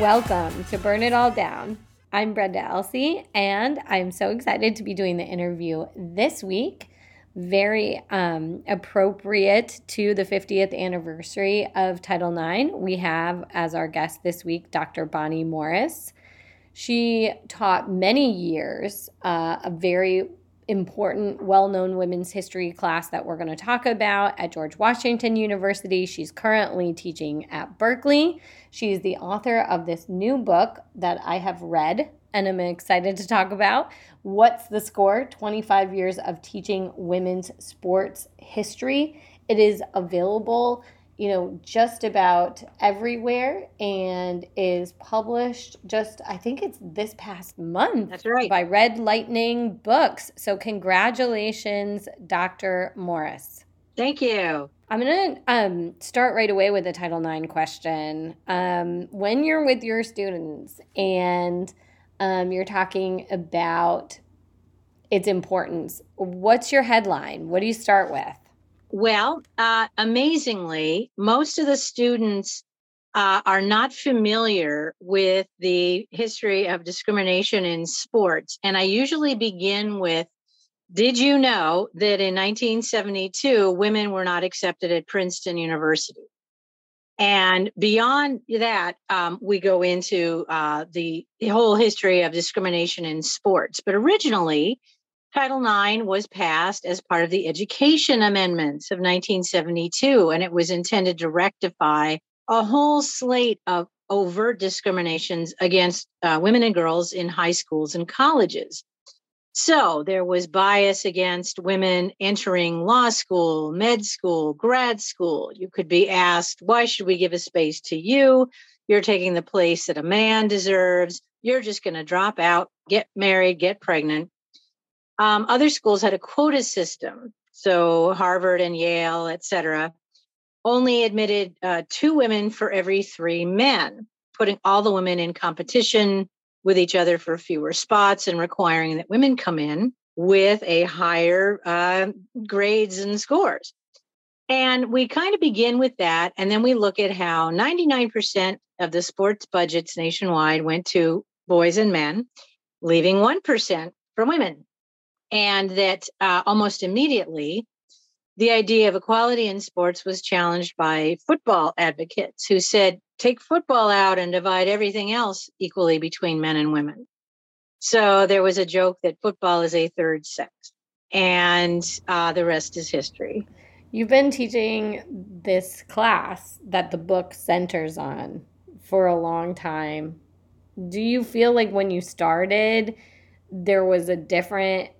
Welcome to Burn It All Down. I'm Brenda Elsey, and I'm so excited to be doing the interview this week. Very um, appropriate to the 50th anniversary of Title IX. We have as our guest this week Dr. Bonnie Morris. She taught many years uh, a very important, well known women's history class that we're going to talk about at George Washington University. She's currently teaching at Berkeley. She's the author of this new book that I have read and I'm excited to talk about. What's the Score 25 Years of Teaching Women's Sports History. It is available you know, just about everywhere and is published just, I think it's this past month. That's right. By Red Lightning Books. So, congratulations, Dr. Morris. Thank you. I'm going to um, start right away with the Title IX question. Um, when you're with your students and um, you're talking about its importance, what's your headline? What do you start with? Well, uh, amazingly, most of the students uh, are not familiar with the history of discrimination in sports. And I usually begin with Did you know that in 1972, women were not accepted at Princeton University? And beyond that, um, we go into uh, the, the whole history of discrimination in sports. But originally, Title IX was passed as part of the Education Amendments of 1972, and it was intended to rectify a whole slate of overt discriminations against uh, women and girls in high schools and colleges. So there was bias against women entering law school, med school, grad school. You could be asked, why should we give a space to you? You're taking the place that a man deserves. You're just going to drop out, get married, get pregnant. Um, other schools had a quota system. So Harvard and Yale, et cetera, only admitted uh, two women for every three men, putting all the women in competition with each other for fewer spots and requiring that women come in with a higher uh, grades and scores. And we kind of begin with that. And then we look at how 99% of the sports budgets nationwide went to boys and men, leaving 1% for women and that uh, almost immediately the idea of equality in sports was challenged by football advocates who said take football out and divide everything else equally between men and women. So there was a joke that football is a third sex and uh, the rest is history. You've been teaching this class that the book centers on for a long time. Do you feel like when you started there was a different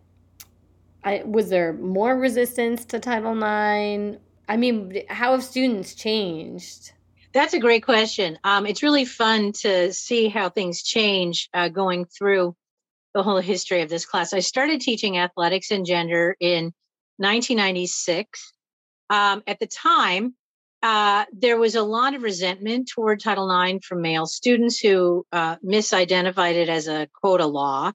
I, was there more resistance to Title IX? I mean, how have students changed? That's a great question. Um, it's really fun to see how things change uh, going through the whole history of this class. I started teaching athletics and gender in 1996. Um, at the time, uh, there was a lot of resentment toward Title IX from male students who uh, misidentified it as a quota law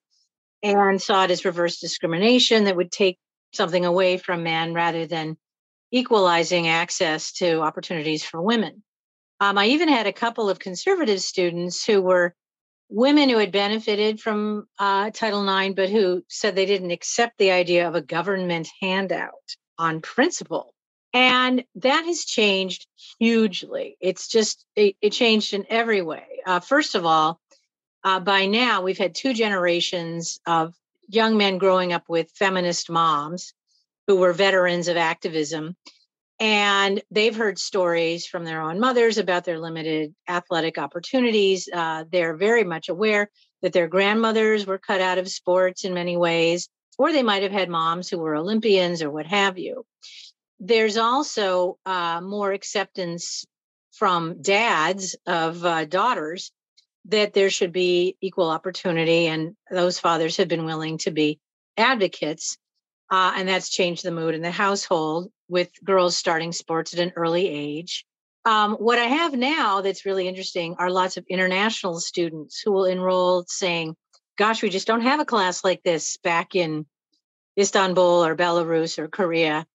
and saw it as reverse discrimination that would take something away from men rather than equalizing access to opportunities for women. Um, I even had a couple of conservative students who were women who had benefited from uh, Title IX, but who said they didn't accept the idea of a government handout on principle. And that has changed hugely. It's just, it, it changed in every way. Uh, first of all, uh, by now we've had two generations of young men growing up with feminist moms who were veterans of activism and they've heard stories from their own mothers about their limited athletic opportunities. Uh, they're very much aware that their grandmothers were cut out of sports in many ways or they might have had moms who were olympians or what have you. There's also uh, more acceptance from dads of uh, daughters that there should be equal opportunity, and those fathers have been willing to be advocates. Uh, and that's changed the mood in the household with girls starting sports at an early age. Um, what I have now that's really interesting are lots of international students who will enroll saying, Gosh, we just don't have a class like this back in Istanbul or Belarus or Korea.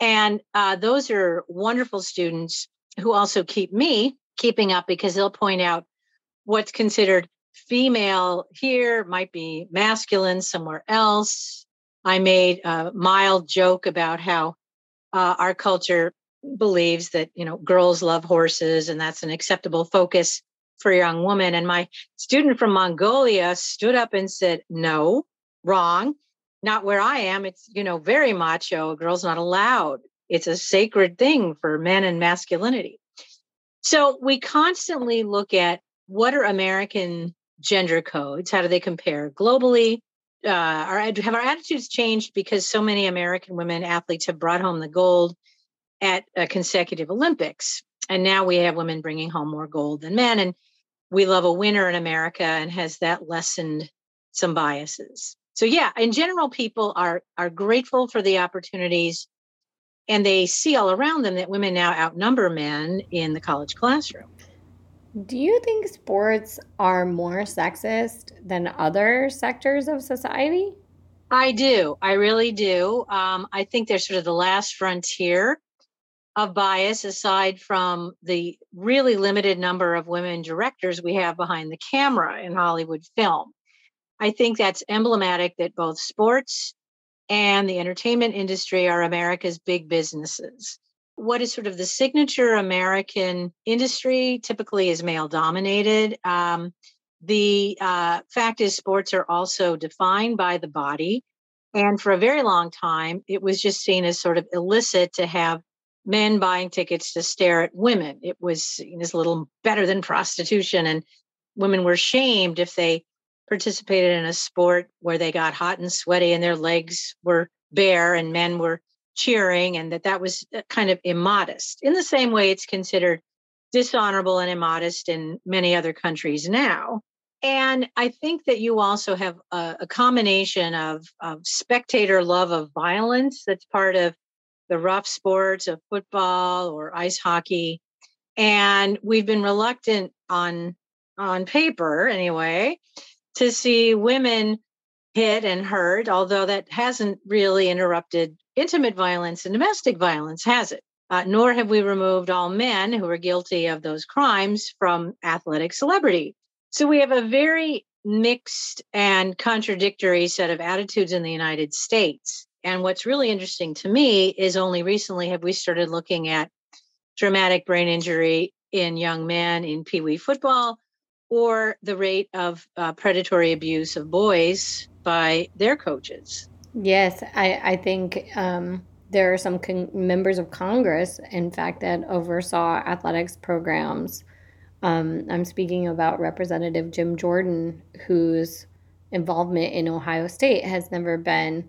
And uh, those are wonderful students who also keep me keeping up because they'll point out what's considered female here might be masculine somewhere else. I made a mild joke about how uh, our culture believes that you know girls love horses and that's an acceptable focus for a young woman. And my student from mongolia stood up and said no wrong. Not where i am. It's you know very macho. A girl's not allowed. It's a sacred thing for men and masculinity. So we constantly look at what are american gender codes how do they compare globally uh, have our attitudes changed because so many american women athletes have brought home the gold at consecutive Olympics. And now we have women bringing home more gold than men. And we love a winner in America and has that lessened some biases. So yeah, in general, people are are grateful for the opportunities and they see all around them that women now outnumber men in the college classroom. Do you think sports are more sexist than other sectors of society? I do. I really do. Um, I think they're sort of the last frontier of bias aside from the really limited number of women directors we have behind the camera in Hollywood film. I think that's emblematic that both sports and the entertainment industry are America's big businesses. What is sort of the signature American industry typically is male dominated. Um, the uh, fact is, sports are also defined by the body. And for a very long time, it was just seen as sort of illicit to have men buying tickets to stare at women. It was you know, a little better than prostitution, and women were shamed if they participated in a sport where they got hot and sweaty and their legs were bare and men were cheering, and that that was uh, kind of immodest. In the same way, it's considered dishonorable and immodest in many other countries now. And I think that you also have a, a combination of, of spectator love of violence that's part of the rough sports of football or ice hockey and we've been reluctant on on paper anyway to see women hit and hurt although that hasn't really interrupted intimate violence and domestic violence has it uh, nor have we removed all men who are guilty of those crimes from athletic celebrity so we have a very mixed and contradictory set of attitudes in the united states and what's really interesting to me is only recently have we started looking at traumatic brain injury in young men in Pee Wee football or the rate of uh, predatory abuse of boys by their coaches. Yes, I, I think um, there are some con- members of Congress, in fact, that oversaw athletics programs. Um, I'm speaking about Representative Jim Jordan, whose involvement in Ohio State has never been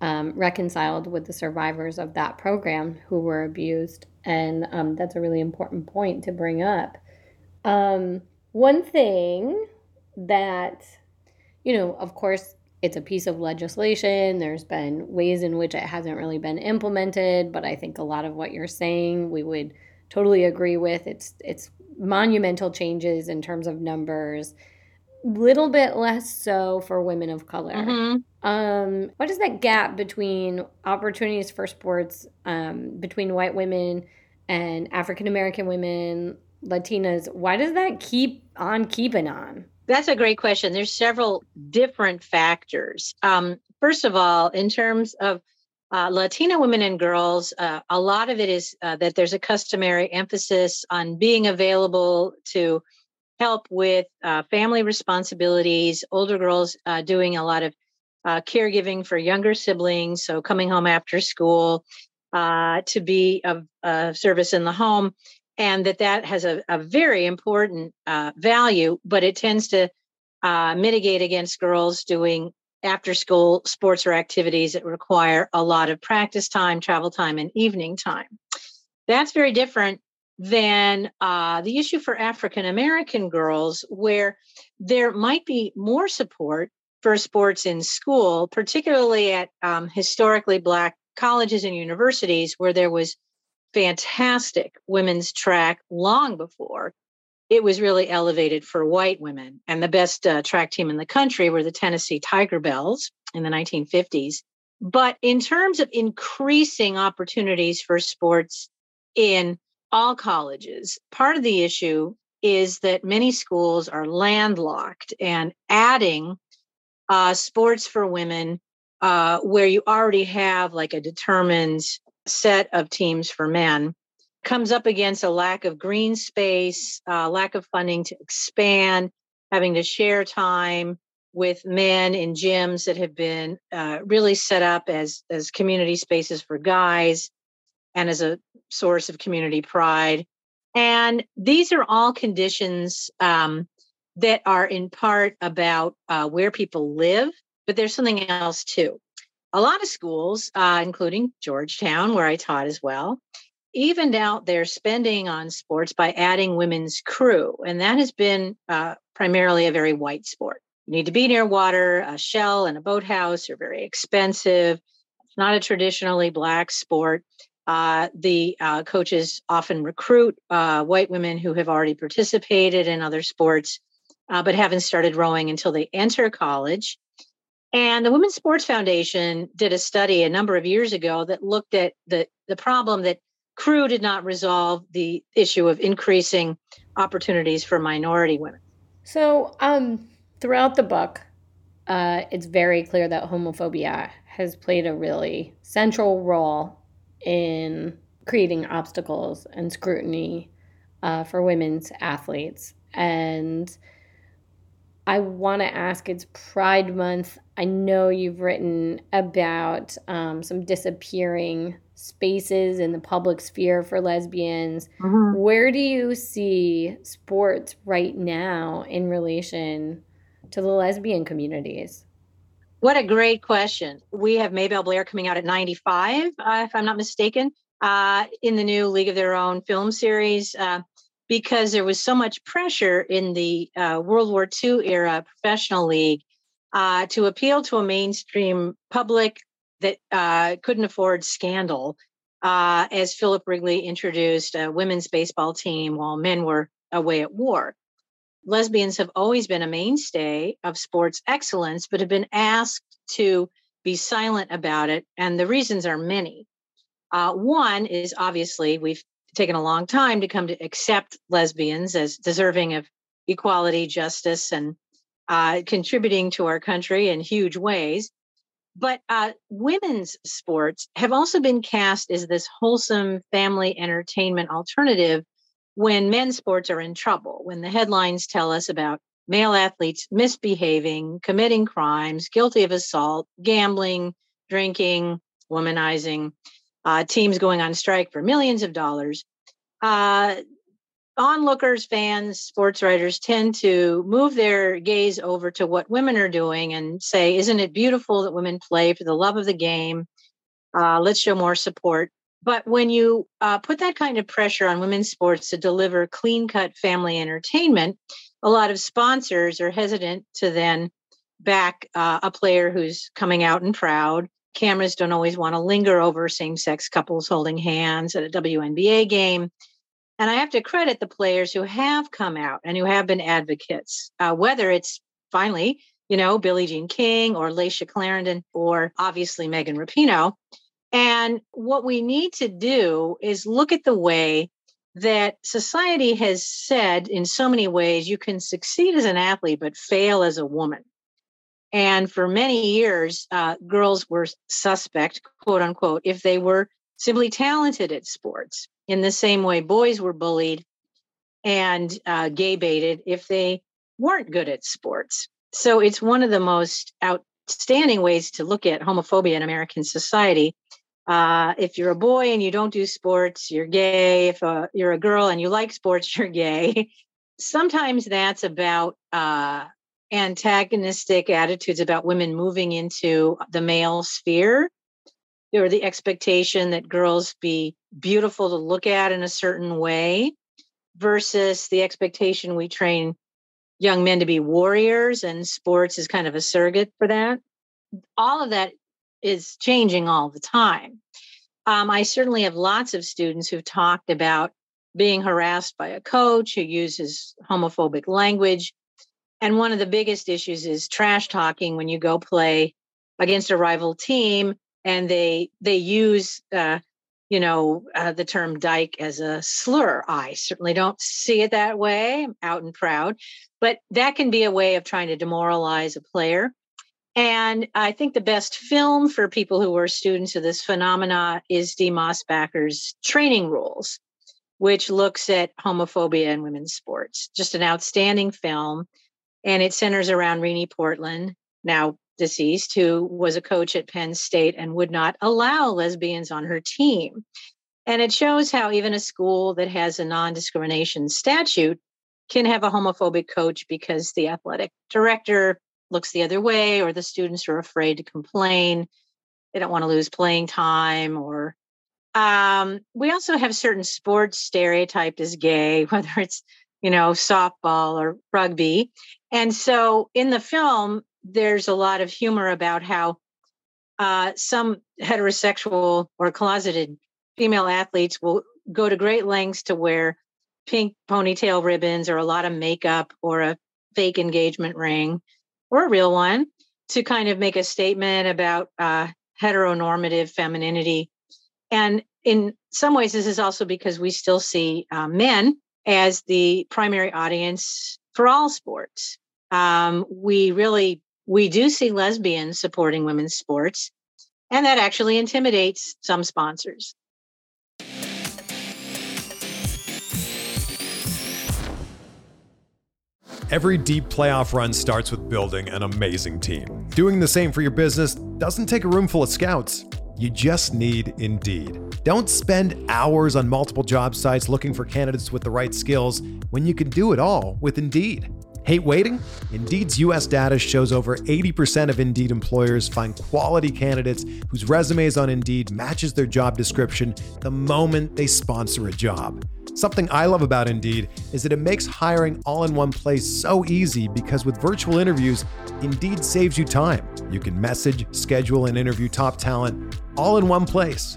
um, reconciled with the survivors of that program who were abused. And um, that's a really important point to bring up. Um, one thing that, you know, of course, it's a piece of legislation. There's been ways in which it hasn't really been implemented, but I think a lot of what you're saying we would totally agree with. It's it's monumental changes in terms of numbers little bit less so for women of color. Mm-hmm. Um, what is that gap between opportunities for sports um, between white women and African American women, Latinas? Why does that keep on keeping on? That's a great question. There's several different factors. Um, first of all, in terms of uh, Latina women and girls, uh, a lot of it is uh, that there's a customary emphasis on being available to help with uh, family responsibilities, older girls uh, doing a lot of uh, caregiving for younger siblings, so coming home after school to be of service in the home, and that that has a, a very important uh, value, but it tends to uh, mitigate against girls doing after school sports or activities that require a lot of practice time, travel time, and evening time. That's very different than uh, the issue for African American girls, where there might be more support for sports in school, particularly at um, historically Black colleges and universities, where there was fantastic women's track long before it was really elevated for white women. And the best uh, track team in the country were the Tennessee Tigerbelles in the 1950s. But in terms of increasing opportunities for sports in all colleges. Part of the issue is that many schools are landlocked and adding uh, sports for women uh, where you already have like a determined set of teams for men comes up against a lack of green space, uh, lack of funding to expand, having to share time with men in gyms that have been uh, really set up as as community spaces for guys and as a source of community pride. And these are all conditions um, that are in part about uh, where people live, but there's something else too. A lot of schools, uh, including Georgetown, where I taught as well, evened out their spending on sports by adding women's crew. And that has been uh, primarily a very white sport. You need to be near water, a shell and a boathouse are very expensive. It's not a traditionally black sport. Uh, the uh, coaches often recruit uh, white women who have already participated in other sports, uh, but haven't started rowing until they enter college. And the Women's Sports Foundation did a study a number of years ago that looked at the, the problem that crew did not resolve the issue of increasing opportunities for minority women. So, um, throughout the book, uh, it's very clear that homophobia has played a really central role in creating obstacles and scrutiny uh, for women's athletes. And I want to ask it's Pride Month. I know you've written about um, some disappearing spaces in the public sphere for lesbians. Mm-hmm. Where do you see sports right now in relation to the lesbian communities? What a great question. We have Maybelle Blair coming out at 95, uh, if I'm not mistaken, uh, in the new League of Their Own film series, uh, because there was so much pressure in the uh, World War II era professional league uh, to appeal to a mainstream public that uh, couldn't afford scandal. as Philip Wrigley introduced a women's baseball team while men were away at war lesbians have always been a mainstay of sports excellence, but have been asked to be silent about it. And the reasons are many. Uh, one is obviously we've taken a long time to come to accept lesbians as deserving of equality, justice, and uh, contributing to our country in huge ways. But uh, women's sports have also been cast as this wholesome family entertainment alternative when men's sports are in trouble, when the headlines tell us about male athletes misbehaving, committing crimes, guilty of assault, gambling, drinking, womanizing, uh, teams going on strike for millions of dollars. Uh, onlookers, fans, sports writers tend to move their gaze over to what women are doing and say, Isn't it beautiful that women play for the love of the game? Uh, let's show more support. But when you uh, put that kind of pressure on women's sports to deliver clean cut family entertainment, a lot of sponsors are hesitant to then back uh, a player who's coming out and proud. Cameras don't always want to linger over same sex couples holding hands at a WNBA game. And I have to credit the players who have come out and who have been advocates, uh, whether it's finally, you know, Billie Jean King or Layshia Clarendon or obviously Megan Rapinoe. And what we need to do is look at the way that society has said in so many ways you can succeed as an athlete but fail as a woman. And for many years, uh, girls were suspect, quote unquote, if they were simply talented at sports, in the same way boys were bullied and uh, gay baited if they weren't good at sports. So it's one of the most outstanding ways to look at homophobia in American society uh, if you're a boy and you don't do sports, you're gay. If uh, you're a girl and you like sports, you're gay. Sometimes that's about uh, antagonistic attitudes about women moving into the male sphere or the expectation that girls be beautiful to look at in a certain way versus the expectation we train young men to be warriors and sports is kind of a surrogate for that all of that is changing all the time. Um, I certainly have lots of students who've talked about being harassed by a coach who uses homophobic language. And one of the biggest issues is trash talking when you go play against a rival team and they they use uh, you know, uh, the term dyke as a slur. I certainly don't see it that way. I'm out and proud, but that can be a way of trying to demoralize a player. And I think the best film for people who are students of this phenomena is Dee Mosbacher's Training Rules, which looks at homophobia in women's sports. Just an outstanding film. And it centers around Rene Portland, now deceased, who was a coach at Penn State and would not allow lesbians on her team. And it shows how even a school that has a non discrimination statute can have a homophobic coach because the athletic director looks the other way or the students are afraid to complain. They don't want to lose playing time or um, we also have certain sports stereotyped as gay, whether it's, you know, softball or rugby. And so in the film, there's a lot of humor about how uh, some heterosexual or closeted female athletes will go to great lengths to wear pink ponytail ribbons or a lot of makeup or a fake engagement ring or a real one to kind of make a statement about uh, heteronormative femininity. And in some ways, this is also because we still see uh, men as the primary audience for all sports. Um, we really we do see lesbians supporting women's sports, and that actually intimidates some sponsors. Every deep playoff run starts with building an amazing team. Doing the same for your business doesn't take a room full of scouts. You just need Indeed. Don't spend hours on multiple job sites looking for candidates with the right skills when you can do it all with Indeed. Hate waiting? Indeed's US data shows over 80% of Indeed employers find quality candidates whose resumes on Indeed matches their job description the moment they sponsor a job. Something I love about Indeed is that it makes hiring all in one place so easy because with virtual interviews, Indeed saves you time. You can message, schedule, and interview top talent all in one place.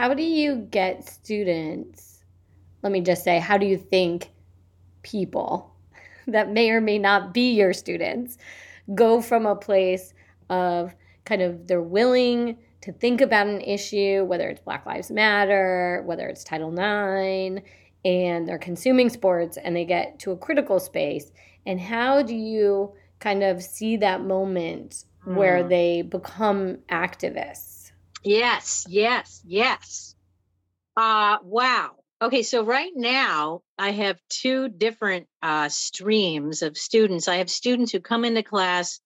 How do you get students? Let me just say, how do you think people that may or may not be your students go from a place of kind of they're willing to think about an issue, whether it's Black Lives Matter, whether it's Title IX, and they're consuming sports and they get to a critical space. And how do you kind of see that moment mm. where they become activists? Yes, yes, yes. Uh wow. Okay, so right now I have two different uh streams of students. I have students who come into class,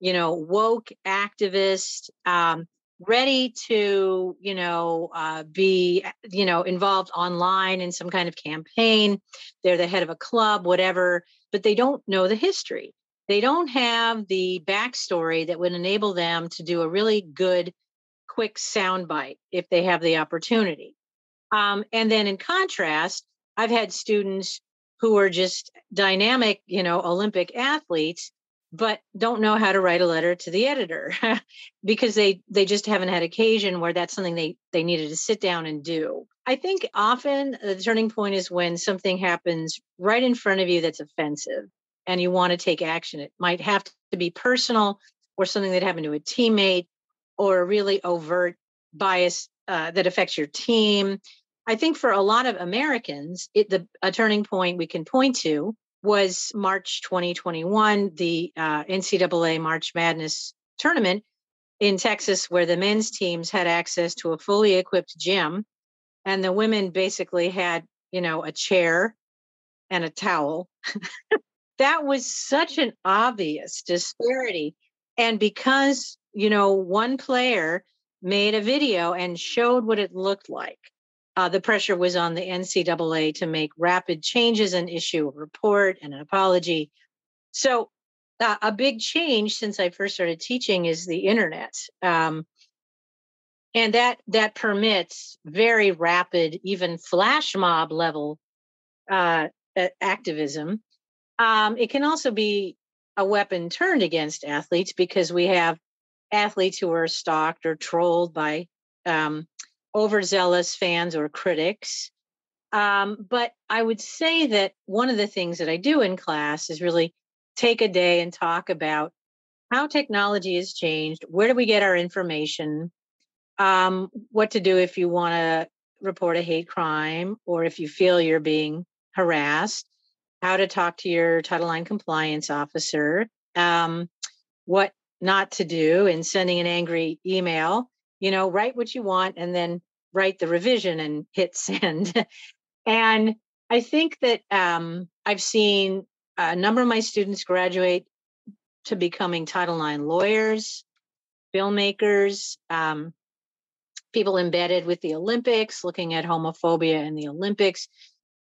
you know, woke activists, um, ready to, you know, uh, be, you know, involved online in some kind of campaign. They're the head of a club, whatever, but they don't know the history. They don't have the backstory that would enable them to do a really good quick soundbite if they have the opportunity. Um, and then in contrast, I've had students who are just dynamic, you know, Olympic athletes, but don't know how to write a letter to the editor because they they just haven't had occasion where that's something they they needed to sit down and do. I think often the turning point is when something happens right in front of you that's offensive and you want to take action. It might have to be personal or something that happened to a teammate or really overt bias uh, that affects your team. I think for a lot of Americans, it, the a turning point we can point to was March 2021, the uh, NCAA March Madness tournament in Texas, where the men's teams had access to a fully equipped gym, and the women basically had, you know, a chair and a towel. that was such an obvious disparity. And because you know, one player made a video and showed what it looked like. Uh, the pressure was on the NCAA to make rapid changes and issue a report and an apology. So uh, a big change since I first started teaching is the internet. Um, and that that permits very rapid, even flash mob level uh, activism. Um, it can also be a weapon turned against athletes because we have athletes who are stalked or trolled by um, overzealous fans or critics. Um, but I would say that one of the things that I do in class is really take a day and talk about how technology has changed. Where do we get our information? Um, what to do if you want to report a hate crime or if you feel you're being harassed, how to talk to your Title IX compliance officer, um, what not to do in sending an angry email. You know, write what you want and then write the revision and hit send. and I think that um, I've seen a number of my students graduate to becoming Title IX lawyers, filmmakers, um, people embedded with the Olympics, looking at homophobia in the Olympics.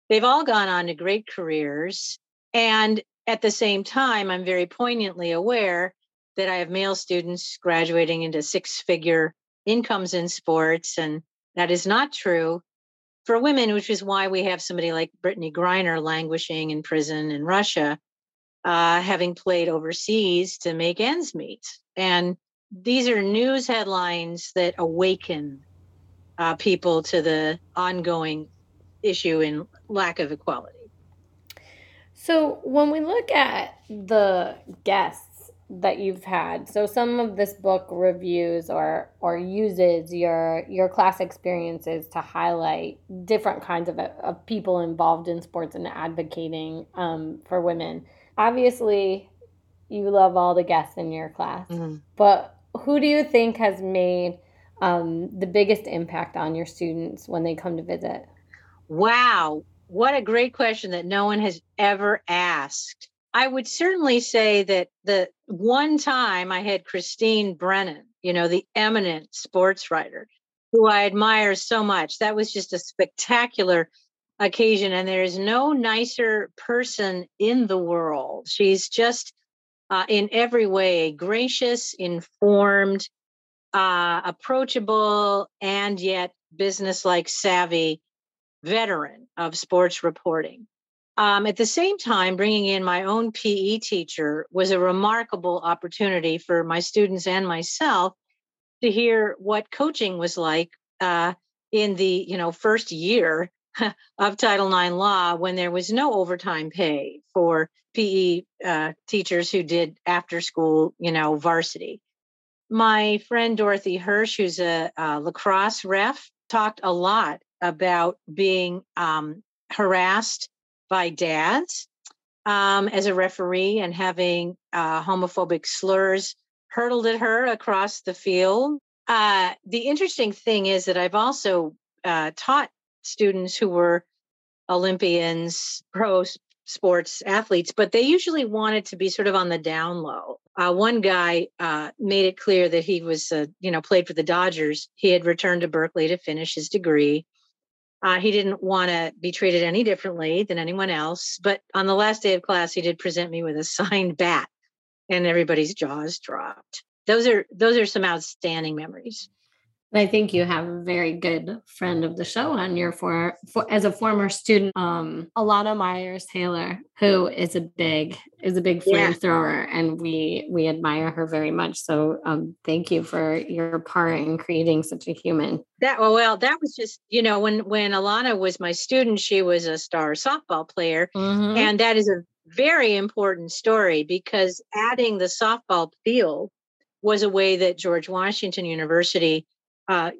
They've all gone on to great careers. And at the same time, I'm very poignantly aware that I have male students graduating into six figure incomes in sports. And that is not true for women, which is why we have somebody like Brittney Griner languishing in prison in Russia, uh, having played overseas to make ends meet. And these are news headlines that awaken uh, people to the ongoing issue in lack of equality. So, when we look at the guests that you've had. So some of this book reviews or or uses your your class experiences to highlight different kinds of, of people involved in sports and advocating um, for women. Obviously, you love all the guests in your class, mm-hmm. but who do you think has made um, the biggest impact on your students when they come to visit? Wow, what a great question that no one has ever asked. I would certainly say that the one time I had Christine Brennan, you know, the eminent sports writer, who I admire so much. That was just a spectacular occasion. And there is no nicer person in the world. She's just uh, in every way gracious, informed, uh, approachable, and yet business-like savvy veteran of sports reporting. Um, at the same time, bringing in my own PE teacher was a remarkable opportunity for my students and myself to hear what coaching was like uh, in the you know first year of Title IX law when there was no overtime pay for PE uh, teachers who did after school you know varsity. My friend Dorothy Hirsch, who's a, a lacrosse ref, talked a lot about being um, harassed by dads um, as a referee and having uh, homophobic slurs hurtled at her across the field. Uh, the interesting thing is that I've also uh, taught students who were Olympians, pro sports athletes, but they usually wanted to be sort of on the down low. Uh, one guy uh, made it clear that he was, uh, you know, played for the Dodgers. He had returned to Berkeley to finish his degree. Uh, he didn't want to be treated any differently than anyone else. But on the last day of class, he did present me with a signed bat, and everybody's jaws dropped. Those are those are some outstanding memories. I think you have a very good friend of the show on your for, for as a former student, um, Elana Meyers Taylor, who is a big is a big flamethrower, yeah. and we we admire her very much. So um, thank you for your part in creating such a human. That well, well, that was just you know when when Elana was my student, she was a star softball player, mm-hmm. and that is a very important story because adding the softball field was a way that George Washington University uh,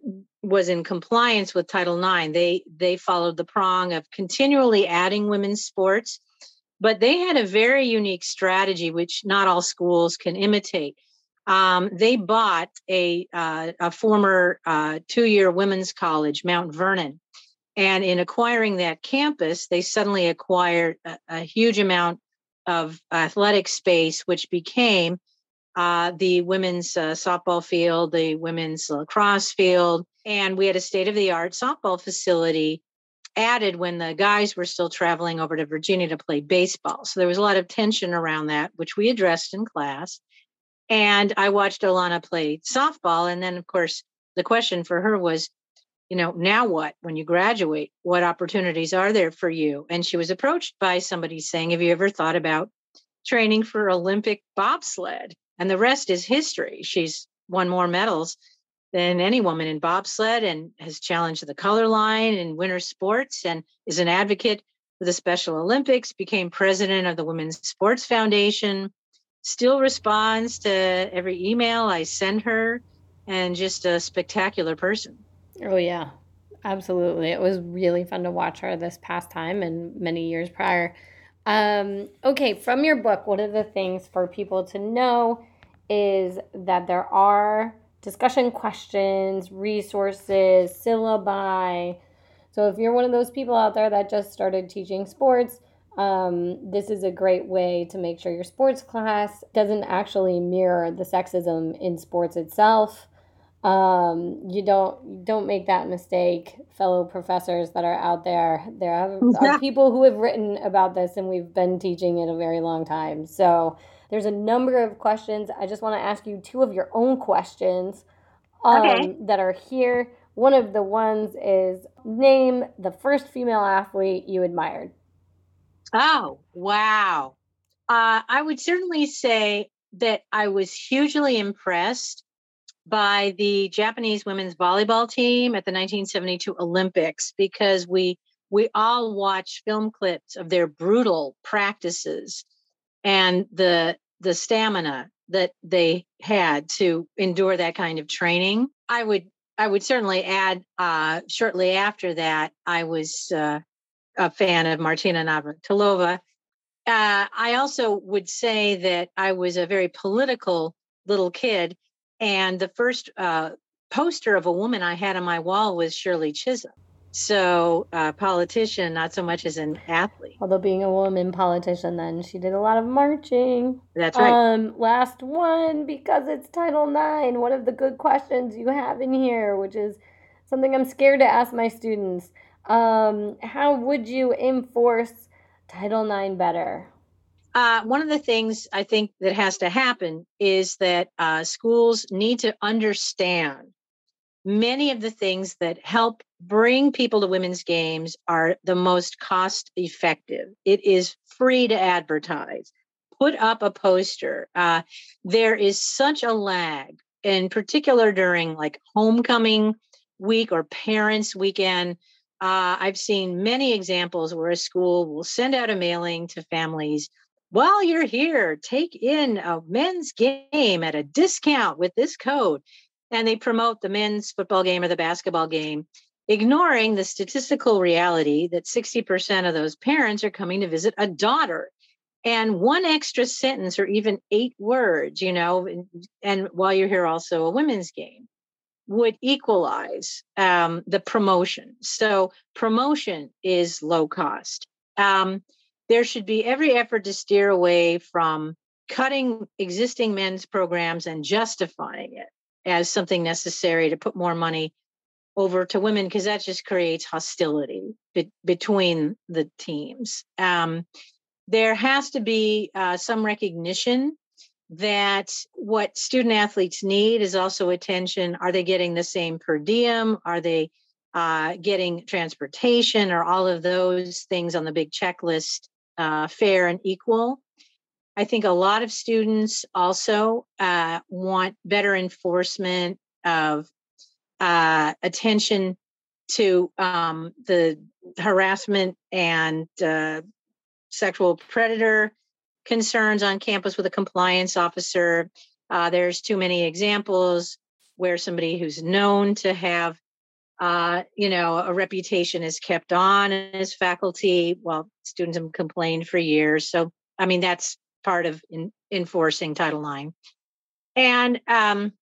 was in compliance with Title IX. They they followed the prong of continually adding women's sports, but they had a very unique strategy which not all schools can imitate. Um, they bought a uh, a former uh, two year women's college, Mount Vernon, and in acquiring that campus, they suddenly acquired a, a huge amount of athletic space, which became uh, the women's uh, softball field, the women's lacrosse field, and we had a state of the art softball facility added when the guys were still traveling over to Virginia to play baseball. So there was a lot of tension around that, which we addressed in class. And I watched Elana play softball. And then, of course, the question for her was, you know, now what? When you graduate, what opportunities are there for you? And she was approached by somebody saying, Have you ever thought about training for Olympic bobsled? And the rest is history. She's won more medals than any woman in bobsled and has challenged the color line in winter sports and is an advocate for the Special Olympics, became president of the Women's Sports Foundation, still responds to every email I send her, and just a spectacular person. Oh, yeah, absolutely. It was really fun to watch her this past time and many years prior. Um, okay, from your book, what are the things for people to know is that there are discussion questions, resources, syllabi. So if you're one of those people out there that just started teaching sports, um, this is a great way to make sure your sports class doesn't actually mirror the sexism in sports itself. Um, you don't don't make that mistake, fellow professors that are out there. There are, are people who have written about this, and we've been teaching it a very long time. So there's a number of questions. I just want to ask you two of your own questions um, okay. that are here. One of the ones is name the first female athlete you admired. Oh, wow. Uh, I would certainly say that I was hugely impressed by the Japanese women's volleyball team at the 1972 Olympics because we we all watched film clips of their brutal practices and the the stamina that they had to endure that kind of training. I would I would certainly add uh, shortly after that I was uh, a fan of Martina Navratilova. Uh, I also would say that I was a very political little kid, and the first uh, poster of a woman I had on my wall was Shirley Chisholm. So, uh, politician, not so much as an athlete. Although being a woman politician, then she did a lot of marching. That's right. Um, last one because it's Title IX. One of the good questions you have in here, which is something I'm scared to ask my students. Um, how would you enforce Title IX better? Uh, one of the things I think that has to happen is that uh, schools need to understand many of the things that help bring people to women's games are the most cost effective. It is free to advertise. Put up a poster. Uh, there is such a lag, in particular during like homecoming week or parents' weekend. Uh, I've seen many examples where a school will send out a mailing to families while you're here, take in a men's game at a discount with this code and they promote the men's football game or the basketball game, ignoring the statistical reality that 60% of those parents are coming to visit a daughter. And one extra sentence or even eight words, you know, and, while you're here, also a women's game would equalize um, the promotion. So, promotion is low cost. Um, there should be every effort to steer away from cutting existing men's programs and justifying it as something necessary to put more money over to women because that just creates hostility be- between the teams. Um, there has to be uh, some recognition that what student athletes need is also attention. Are they getting the same per diem? Are they uh, getting transportation? Or all of those things on the big checklist uh, fair and equal? I think a lot of students also uh, want better enforcement of uh, attention to um, the harassment and uh, sexual predator concerns on campus with a compliance officer. Uh, there's too many examples where somebody who's known to have uh, you know, a reputation is kept on as faculty while students have complained for years. So, I mean, that's part of in, enforcing Title IX. And um,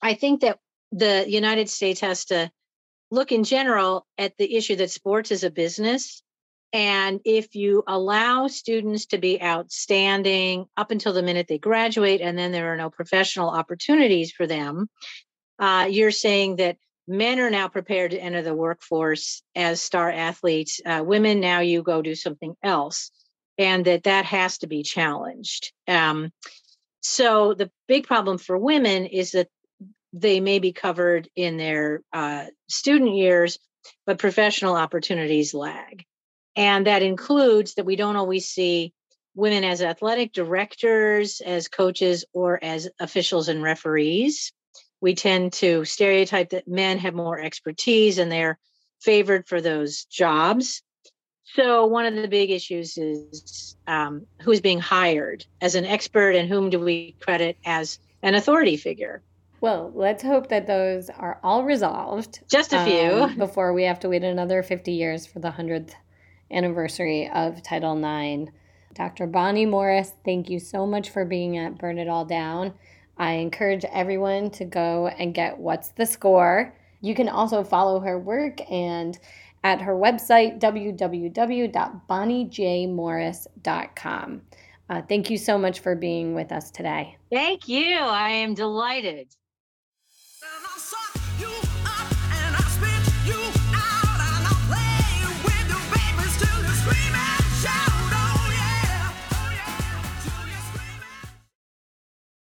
I think that the United States has to look in general at the issue that sports is a business. And if you allow students to be outstanding up until the minute they graduate, and then there are no professional opportunities for them, uh, you're saying that men are now prepared to enter the workforce as star athletes. Uh, women, now you go do something else, and that that has to be challenged. Um, so the big problem for women is that they may be covered in their uh, student years, but professional opportunities lag. And that includes that we don't always see women as athletic directors, as coaches, or as officials and referees. We tend to stereotype that men have more expertise and they're favored for those jobs. So, one of the big issues is um, who's being hired as an expert and whom do we credit as an authority figure. Well, let's hope that those are all resolved. Just a few. Um, before we have to wait another 50 years for the 100th anniversary of Title IX. Dr. Bonnie Morris, thank you so much for being at Burn It All Down. I encourage everyone to go and get What's the Score. You can also follow her work and at her website, www.bonniejmorris.com. Uh, thank you so much for being with us today. Thank you. I am delighted.